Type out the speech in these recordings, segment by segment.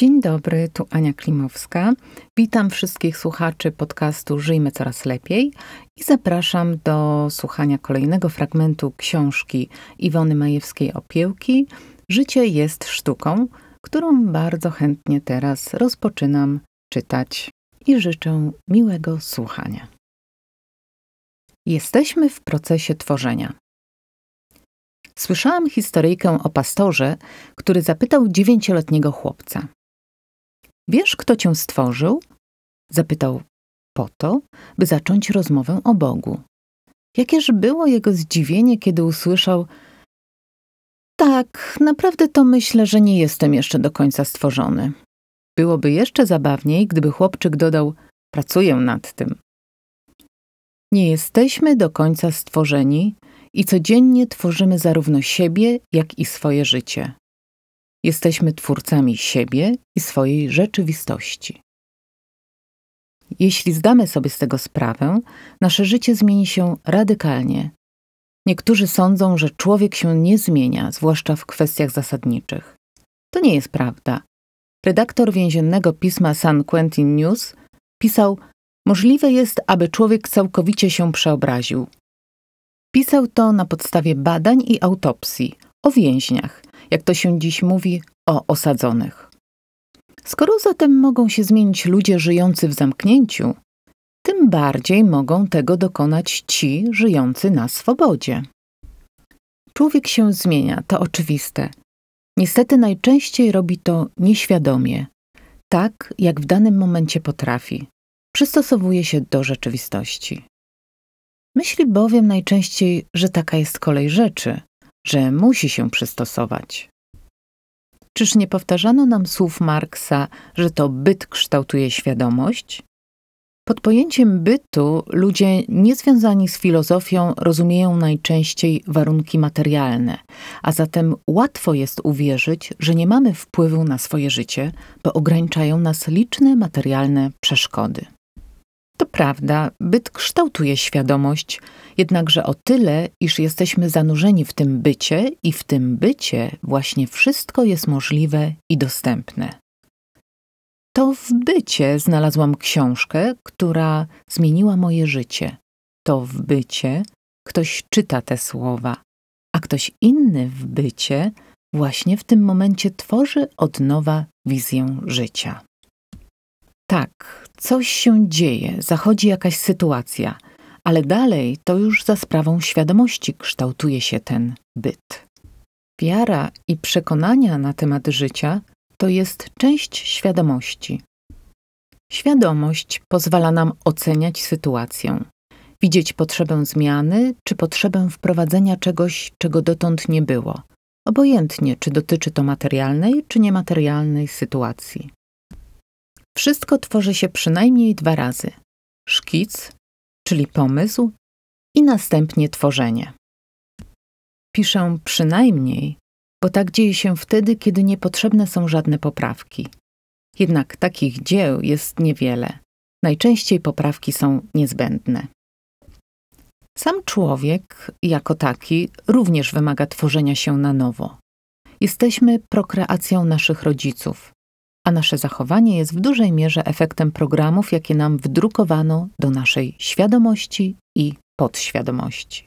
Dzień dobry, tu Ania Klimowska. Witam wszystkich słuchaczy podcastu Żyjmy Coraz Lepiej i zapraszam do słuchania kolejnego fragmentu książki Iwony Majewskiej-Opiełki Życie jest sztuką, którą bardzo chętnie teraz rozpoczynam czytać i życzę miłego słuchania. Jesteśmy w procesie tworzenia. Słyszałam historyjkę o pastorze, który zapytał dziewięcioletniego chłopca – Wiesz, kto cię stworzył? Zapytał po to, by zacząć rozmowę o Bogu. Jakież było jego zdziwienie, kiedy usłyszał: Tak, naprawdę to myślę, że nie jestem jeszcze do końca stworzony. Byłoby jeszcze zabawniej, gdyby chłopczyk dodał: Pracuję nad tym. Nie jesteśmy do końca stworzeni i codziennie tworzymy zarówno siebie, jak i swoje życie. Jesteśmy twórcami siebie i swojej rzeczywistości. Jeśli zdamy sobie z tego sprawę, nasze życie zmieni się radykalnie. Niektórzy sądzą, że człowiek się nie zmienia, zwłaszcza w kwestiach zasadniczych. To nie jest prawda. Redaktor więziennego pisma San Quentin News pisał: Możliwe jest, aby człowiek całkowicie się przeobraził. Pisał to na podstawie badań i autopsji o więźniach, jak to się dziś mówi, o osadzonych. Skoro zatem mogą się zmienić ludzie żyjący w zamknięciu, tym bardziej mogą tego dokonać ci żyjący na swobodzie. Człowiek się zmienia, to oczywiste. Niestety najczęściej robi to nieświadomie, tak jak w danym momencie potrafi. Przystosowuje się do rzeczywistości. Myśli bowiem najczęściej, że taka jest kolej rzeczy, że musi się przystosować. Czyż nie powtarzano nam słów Marksa, że to byt kształtuje świadomość? Pod pojęciem bytu ludzie niezwiązani z filozofią rozumieją najczęściej warunki materialne, a zatem łatwo jest uwierzyć, że nie mamy wpływu na swoje życie, bo ograniczają nas liczne materialne przeszkody. To prawda, byt kształtuje świadomość, jednakże o tyle, iż jesteśmy zanurzeni w tym bycie i w tym bycie właśnie wszystko jest możliwe i dostępne. To w bycie znalazłam książkę, która zmieniła moje życie. To w bycie ktoś czyta te słowa, a ktoś inny w bycie właśnie w tym momencie tworzy od nowa wizję życia. Tak, coś się dzieje, zachodzi jakaś sytuacja, ale dalej to już za sprawą świadomości kształtuje się ten byt. Wiara i przekonania na temat życia to jest część świadomości. Świadomość pozwala nam oceniać sytuację, widzieć potrzebę zmiany czy potrzebę wprowadzenia czegoś, czego dotąd nie było, obojętnie czy dotyczy to materialnej czy niematerialnej sytuacji. Wszystko tworzy się przynajmniej dwa razy: szkic, czyli pomysł, i następnie tworzenie. Piszę przynajmniej, bo tak dzieje się wtedy, kiedy niepotrzebne są żadne poprawki. Jednak takich dzieł jest niewiele. Najczęściej poprawki są niezbędne. Sam człowiek, jako taki, również wymaga tworzenia się na nowo. Jesteśmy prokreacją naszych rodziców, a nasze zachowanie jest w dużej mierze efektem programów, jakie nam wdrukowano do naszej świadomości i podświadomości.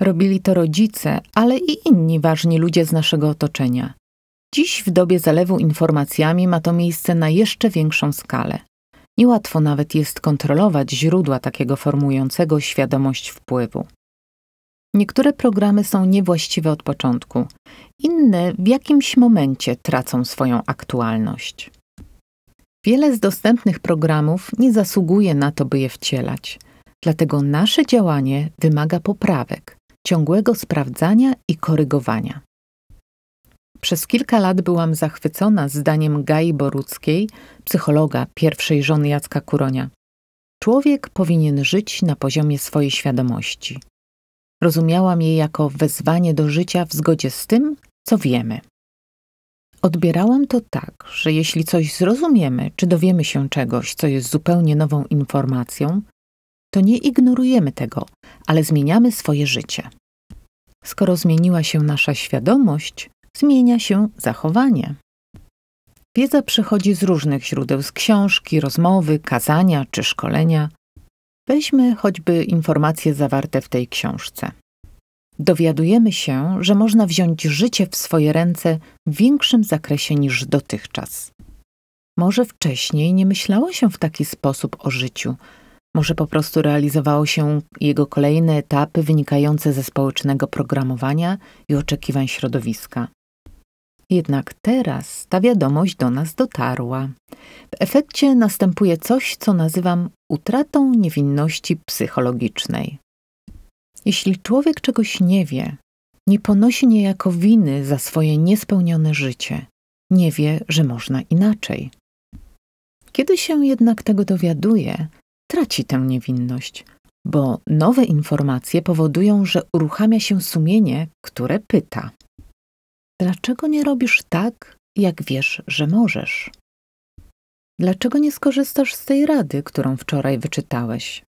Robili to rodzice, ale i inni ważni ludzie z naszego otoczenia. Dziś w dobie zalewu informacjami ma to miejsce na jeszcze większą skalę. Niełatwo nawet jest kontrolować źródła takiego formującego świadomość wpływu. Niektóre programy są niewłaściwe od początku, inne w jakimś momencie tracą swoją aktualność. Wiele z dostępnych programów nie zasługuje na to, by je wcielać, dlatego nasze działanie wymaga poprawek, ciągłego sprawdzania i korygowania. Przez kilka lat byłam zachwycona zdaniem Gai Boruckiej, psychologa pierwszej żony Jacka Kuronia. Człowiek powinien żyć na poziomie swojej świadomości. Rozumiałam je jako wezwanie do życia w zgodzie z tym, co wiemy. Odbierałam to tak, że jeśli coś zrozumiemy, czy dowiemy się czegoś, co jest zupełnie nową informacją, to nie ignorujemy tego, ale zmieniamy swoje życie. Skoro zmieniła się nasza świadomość, zmienia się zachowanie. Wiedza przychodzi z różnych źródeł, z książki, rozmowy, kazania czy szkolenia. Weźmy choćby informacje zawarte w tej książce. Dowiadujemy się, że można wziąć życie w swoje ręce w większym zakresie niż dotychczas. Może wcześniej nie myślało się w taki sposób o życiu, może po prostu realizowało się jego kolejne etapy wynikające ze społecznego programowania i oczekiwań środowiska. Jednak teraz ta wiadomość do nas dotarła. W efekcie następuje coś, co nazywam utratą niewinności psychologicznej. Jeśli człowiek czegoś nie wie, nie ponosi niejako winy za swoje niespełnione życie, nie wie, że można inaczej. Kiedy się jednak tego dowiaduje, traci tę niewinność, bo nowe informacje powodują, że uruchamia się sumienie, które pyta: Dlaczego nie robisz tak, jak wiesz, że możesz? Dlaczego nie skorzystasz z tej rady, którą wczoraj wyczytałeś?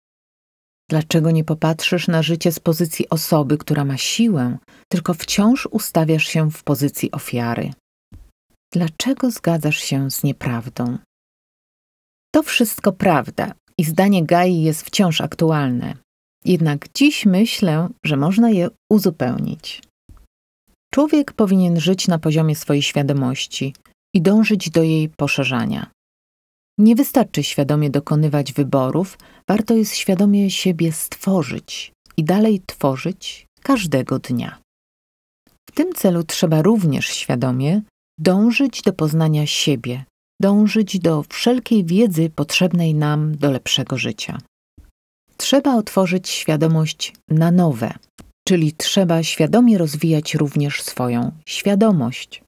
Dlaczego nie popatrzysz na życie z pozycji osoby, która ma siłę, tylko wciąż ustawiasz się w pozycji ofiary? Dlaczego zgadzasz się z nieprawdą? To wszystko prawda i zdanie Gai jest wciąż aktualne. Jednak dziś myślę, że można je uzupełnić. Człowiek powinien żyć na poziomie swojej świadomości i dążyć do jej poszerzania. Nie wystarczy świadomie dokonywać wyborów, warto jest świadomie siebie stworzyć i dalej tworzyć każdego dnia. W tym celu trzeba również świadomie dążyć do poznania siebie, dążyć do wszelkiej wiedzy potrzebnej nam do lepszego życia. Trzeba otworzyć świadomość na nowe, czyli trzeba świadomie rozwijać również swoją świadomość.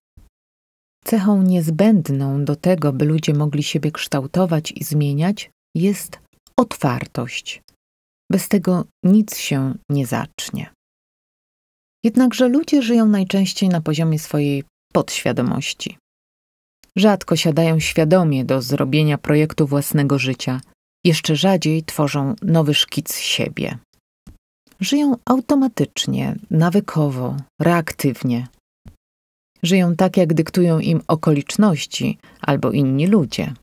Cechą niezbędną do tego, by ludzie mogli siebie kształtować i zmieniać, jest otwartość. Bez tego nic się nie zacznie. Jednakże ludzie żyją najczęściej na poziomie swojej podświadomości. Rzadko siadają świadomie do zrobienia projektu własnego życia, jeszcze rzadziej tworzą nowy szkic siebie. Żyją automatycznie, nawykowo, reaktywnie. Żyją tak, jak dyktują im okoliczności albo inni ludzie.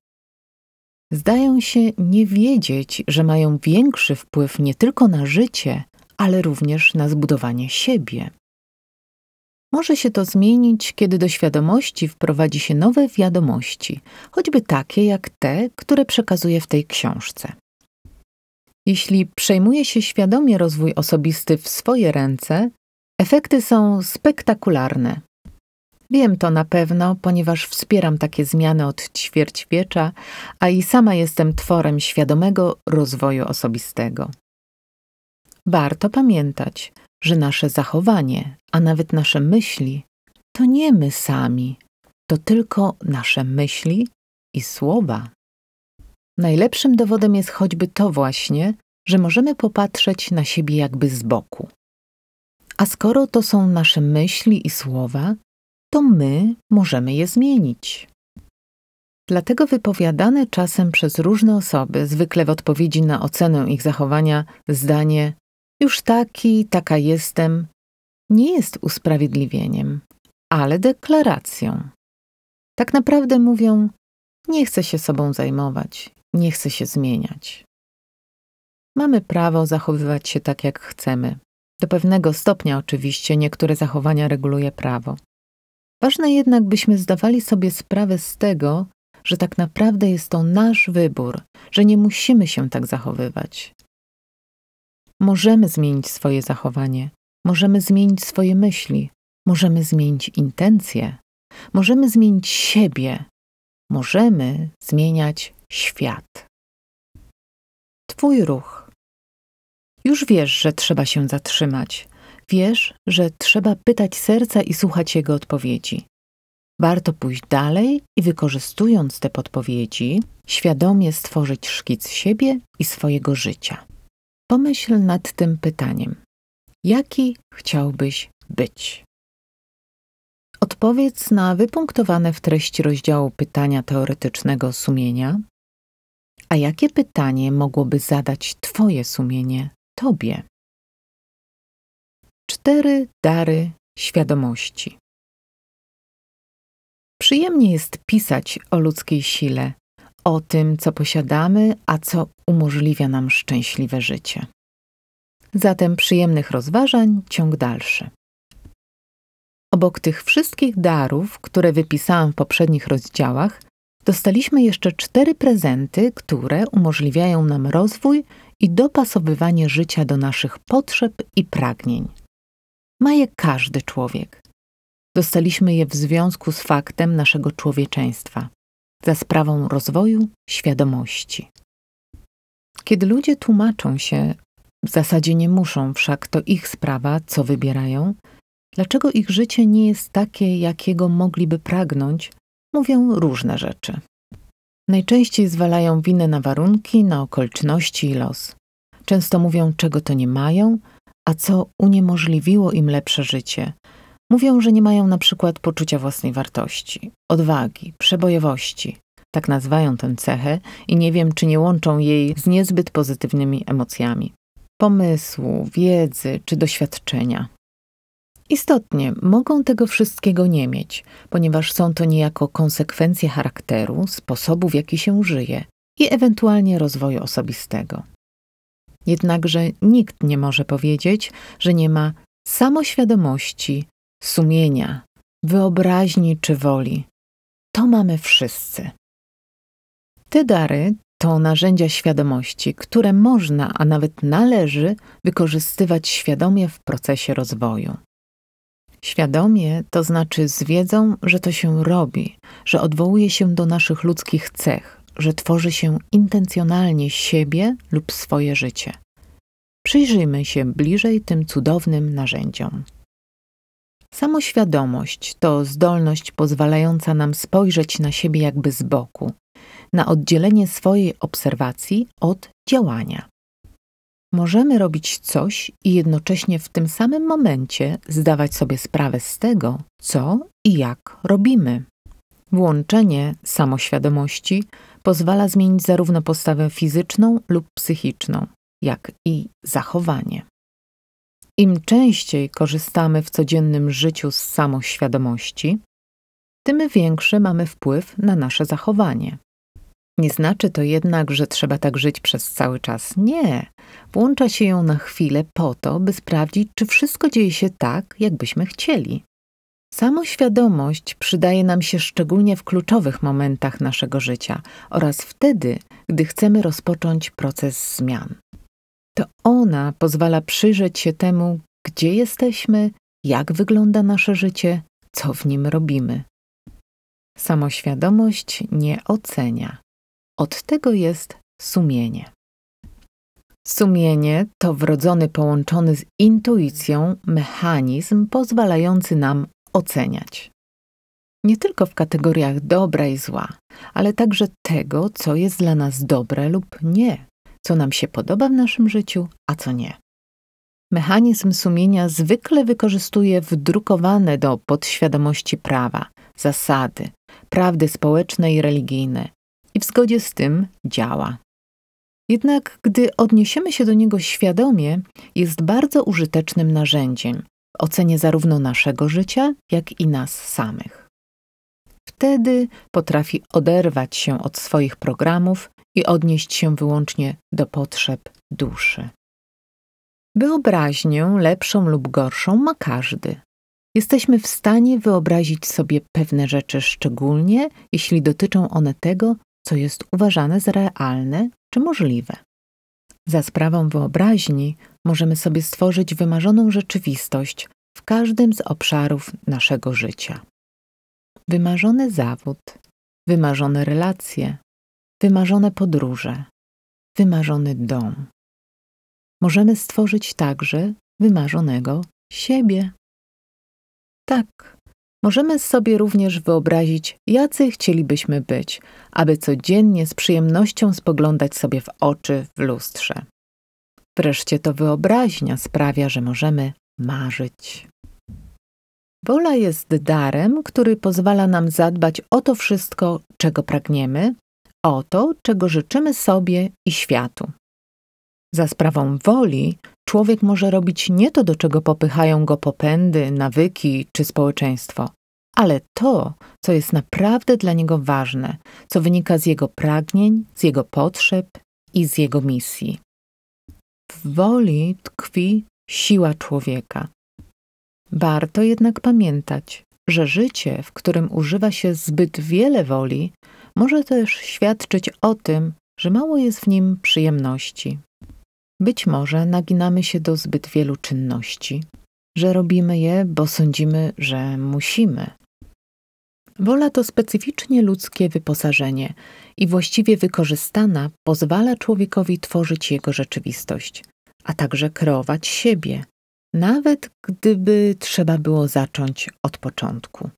Zdają się nie wiedzieć, że mają większy wpływ nie tylko na życie, ale również na zbudowanie siebie. Może się to zmienić, kiedy do świadomości wprowadzi się nowe wiadomości, choćby takie jak te, które przekazuję w tej książce. Jeśli przejmuje się świadomie rozwój osobisty w swoje ręce, efekty są spektakularne. Wiem to na pewno, ponieważ wspieram takie zmiany od ćwierćwiecza, a i sama jestem tworem świadomego rozwoju osobistego. Warto pamiętać, że nasze zachowanie, a nawet nasze myśli, to nie my sami, to tylko nasze myśli i słowa. Najlepszym dowodem jest choćby to właśnie, że możemy popatrzeć na siebie jakby z boku. A skoro to są nasze myśli i słowa, to my możemy je zmienić. Dlatego wypowiadane czasem przez różne osoby, zwykle w odpowiedzi na ocenę ich zachowania, zdanie już taki, taka jestem, nie jest usprawiedliwieniem, ale deklaracją. Tak naprawdę mówią: Nie chcę się sobą zajmować, nie chcę się zmieniać. Mamy prawo zachowywać się tak, jak chcemy. Do pewnego stopnia, oczywiście, niektóre zachowania reguluje prawo. Ważne jednak, byśmy zdawali sobie sprawę z tego, że tak naprawdę jest to nasz wybór, że nie musimy się tak zachowywać. Możemy zmienić swoje zachowanie, możemy zmienić swoje myśli, możemy zmienić intencje, możemy zmienić siebie, możemy zmieniać świat. Twój ruch. Już wiesz, że trzeba się zatrzymać. Wiesz, że trzeba pytać serca i słuchać jego odpowiedzi. Warto pójść dalej i wykorzystując te podpowiedzi, świadomie stworzyć szkic siebie i swojego życia. Pomyśl nad tym pytaniem: jaki chciałbyś być? Odpowiedz na wypunktowane w treści rozdziału pytania teoretycznego sumienia. A jakie pytanie mogłoby zadać Twoje sumienie Tobie? Cztery dary świadomości. Przyjemnie jest pisać o ludzkiej sile, o tym, co posiadamy, a co umożliwia nam szczęśliwe życie. Zatem przyjemnych rozważań ciąg dalszy. Obok tych wszystkich darów, które wypisałam w poprzednich rozdziałach, dostaliśmy jeszcze cztery prezenty, które umożliwiają nam rozwój i dopasowywanie życia do naszych potrzeb i pragnień. Ma je każdy człowiek. Dostaliśmy je w związku z faktem naszego człowieczeństwa, za sprawą rozwoju świadomości. Kiedy ludzie tłumaczą się, w zasadzie nie muszą, wszak to ich sprawa, co wybierają, dlaczego ich życie nie jest takie, jakiego mogliby pragnąć, mówią różne rzeczy. Najczęściej zwalają winę na warunki, na okoliczności i los. Często mówią, czego to nie mają, a co uniemożliwiło im lepsze życie. Mówią, że nie mają na przykład poczucia własnej wartości, odwagi, przebojowości. Tak nazywają tę cechę i nie wiem, czy nie łączą jej z niezbyt pozytywnymi emocjami. Pomysłu, wiedzy czy doświadczenia. Istotnie, mogą tego wszystkiego nie mieć, ponieważ są to niejako konsekwencje charakteru, sposobu w jaki się żyje i ewentualnie rozwoju osobistego. Jednakże nikt nie może powiedzieć, że nie ma samoświadomości, sumienia, wyobraźni czy woli. To mamy wszyscy. Te dary to narzędzia świadomości, które można, a nawet należy wykorzystywać świadomie w procesie rozwoju. Świadomie to znaczy z wiedzą, że to się robi, że odwołuje się do naszych ludzkich cech, że tworzy się intencjonalnie siebie lub swoje życie. Przyjrzyjmy się bliżej tym cudownym narzędziom. Samoświadomość to zdolność pozwalająca nam spojrzeć na siebie jakby z boku, na oddzielenie swojej obserwacji od działania. Możemy robić coś i jednocześnie w tym samym momencie zdawać sobie sprawę z tego, co i jak robimy. Włączenie samoświadomości pozwala zmienić zarówno postawę fizyczną lub psychiczną, jak i zachowanie. Im częściej korzystamy w codziennym życiu z samoświadomości, tym większy mamy wpływ na nasze zachowanie. Nie znaczy to jednak, że trzeba tak żyć przez cały czas. Nie. Włącza się ją na chwilę po to, by sprawdzić, czy wszystko dzieje się tak, jakbyśmy chcieli. Samoświadomość przydaje nam się szczególnie w kluczowych momentach naszego życia oraz wtedy, gdy chcemy rozpocząć proces zmian. To ona pozwala przyjrzeć się temu, gdzie jesteśmy, jak wygląda nasze życie, co w nim robimy. Samoświadomość nie ocenia. Od tego jest sumienie. Sumienie to wrodzony połączony z intuicją mechanizm pozwalający nam oceniać. Nie tylko w kategoriach dobra i zła, ale także tego, co jest dla nas dobre lub nie, co nam się podoba w naszym życiu, a co nie. Mechanizm sumienia zwykle wykorzystuje wdrukowane do podświadomości prawa, zasady, prawdy społeczne i religijne i w zgodzie z tym działa. Jednak gdy odniesiemy się do niego świadomie, jest bardzo użytecznym narzędziem w ocenie zarówno naszego życia, jak i nas samych. Wtedy potrafi oderwać się od swoich programów i odnieść się wyłącznie do potrzeb duszy. Wyobraźnię, lepszą lub gorszą, ma każdy. Jesteśmy w stanie wyobrazić sobie pewne rzeczy szczególnie, jeśli dotyczą one tego, co jest uważane za realne czy możliwe. Za sprawą wyobraźni możemy sobie stworzyć wymarzoną rzeczywistość w każdym z obszarów naszego życia. Wymarzony zawód, wymarzone relacje, wymarzone podróże, wymarzony dom. Możemy stworzyć także wymarzonego siebie. Możemy sobie również wyobrazić, jacy chcielibyśmy być, aby codziennie z przyjemnością spoglądać sobie w oczy w lustrze. Wreszcie to wyobraźnia sprawia, że możemy marzyć. Wola jest darem, który pozwala nam zadbać o to wszystko, czego pragniemy, o to, czego życzymy sobie i światu. Za sprawą woli człowiek może robić nie to, do czego popychają go popędy, nawyki czy społeczeństwo, ale to, co jest naprawdę dla niego ważne, co wynika z jego pragnień, z jego potrzeb i z jego misji. W woli tkwi siła człowieka. Warto jednak pamiętać, że życie, w którym używa się zbyt wiele woli, może też świadczyć o tym, że mało jest w nim przyjemności. Być może naginamy się do zbyt wielu czynności, że robimy je, bo sądzimy, że musimy. Wola to specyficznie ludzkie wyposażenie i właściwie wykorzystana pozwala człowiekowi tworzyć jego rzeczywistość, a także kreować siebie, nawet gdyby trzeba było zacząć od początku.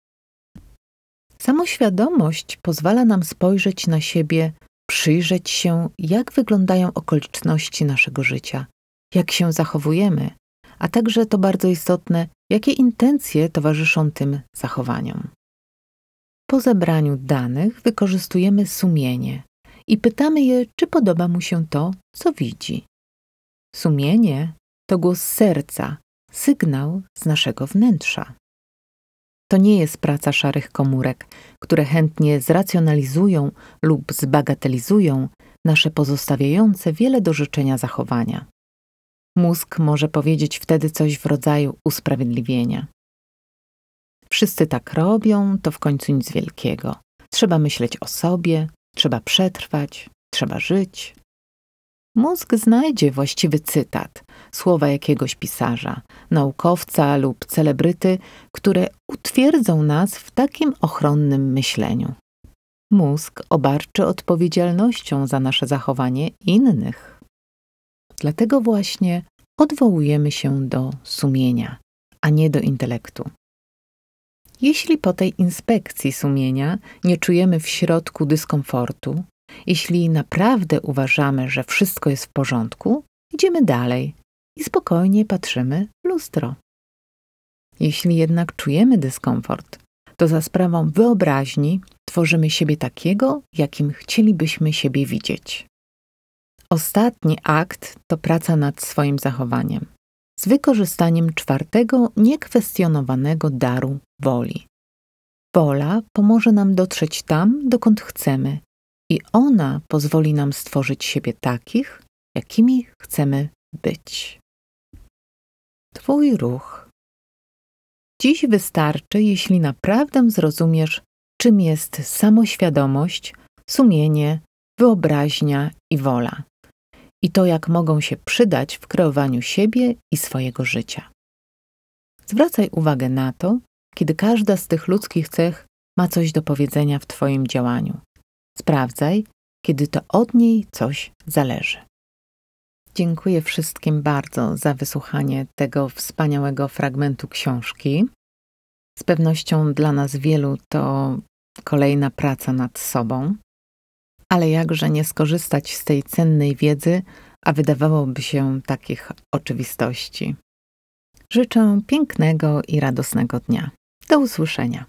Samoświadomość pozwala nam spojrzeć na siebie, przyjrzeć się, jak wyglądają okoliczności naszego życia, jak się zachowujemy, a także to bardzo istotne, jakie intencje towarzyszą tym zachowaniom. Po zebraniu danych wykorzystujemy sumienie i pytamy je, czy podoba mu się to, co widzi. Sumienie to głos serca, sygnał z naszego wnętrza. To nie jest praca szarych komórek, które chętnie zracjonalizują lub zbagatelizują nasze pozostawiające wiele do życzenia zachowania. Mózg może powiedzieć wtedy coś w rodzaju usprawiedliwienia. Wszyscy tak robią, to w końcu nic wielkiego. Trzeba myśleć o sobie, trzeba przetrwać, trzeba żyć. Mózg znajdzie właściwy cytat, słowa jakiegoś pisarza, naukowca lub celebryty, które utwierdzą nas w takim ochronnym myśleniu. Mózg obarczy odpowiedzialnością za nasze zachowanie innych. Dlatego właśnie odwołujemy się do sumienia, a nie do intelektu. Jeśli po tej inspekcji sumienia nie czujemy w środku dyskomfortu, jeśli naprawdę uważamy, że wszystko jest w porządku, idziemy dalej i spokojnie patrzymy w lustro. Jeśli jednak czujemy dyskomfort, to za sprawą wyobraźni tworzymy siebie takiego, jakim chcielibyśmy siebie widzieć. Ostatni akt to praca nad swoim zachowaniem wykorzystaniem czwartego niekwestionowanego daru woli. Wola pomoże nam dotrzeć tam, dokąd chcemy, i ona pozwoli nam stworzyć siebie takich, jakimi chcemy być. Twój ruch. Dziś wystarczy, jeśli naprawdę zrozumiesz, czym jest samoświadomość, sumienie, wyobraźnia i wola i to, jak mogą się przydać w kreowaniu siebie i swojego życia. Zwracaj uwagę na to, kiedy każda z tych ludzkich cech ma coś do powiedzenia w Twoim działaniu. Sprawdzaj, kiedy to od niej coś zależy. Dziękuję wszystkim bardzo za wysłuchanie tego wspaniałego fragmentu książki. Z pewnością dla nas wielu to kolejna praca nad sobą ale jakże nie skorzystać z tej cennej wiedzy, a wydawałoby się takich oczywistości. Życzę pięknego i radosnego dnia. Do usłyszenia.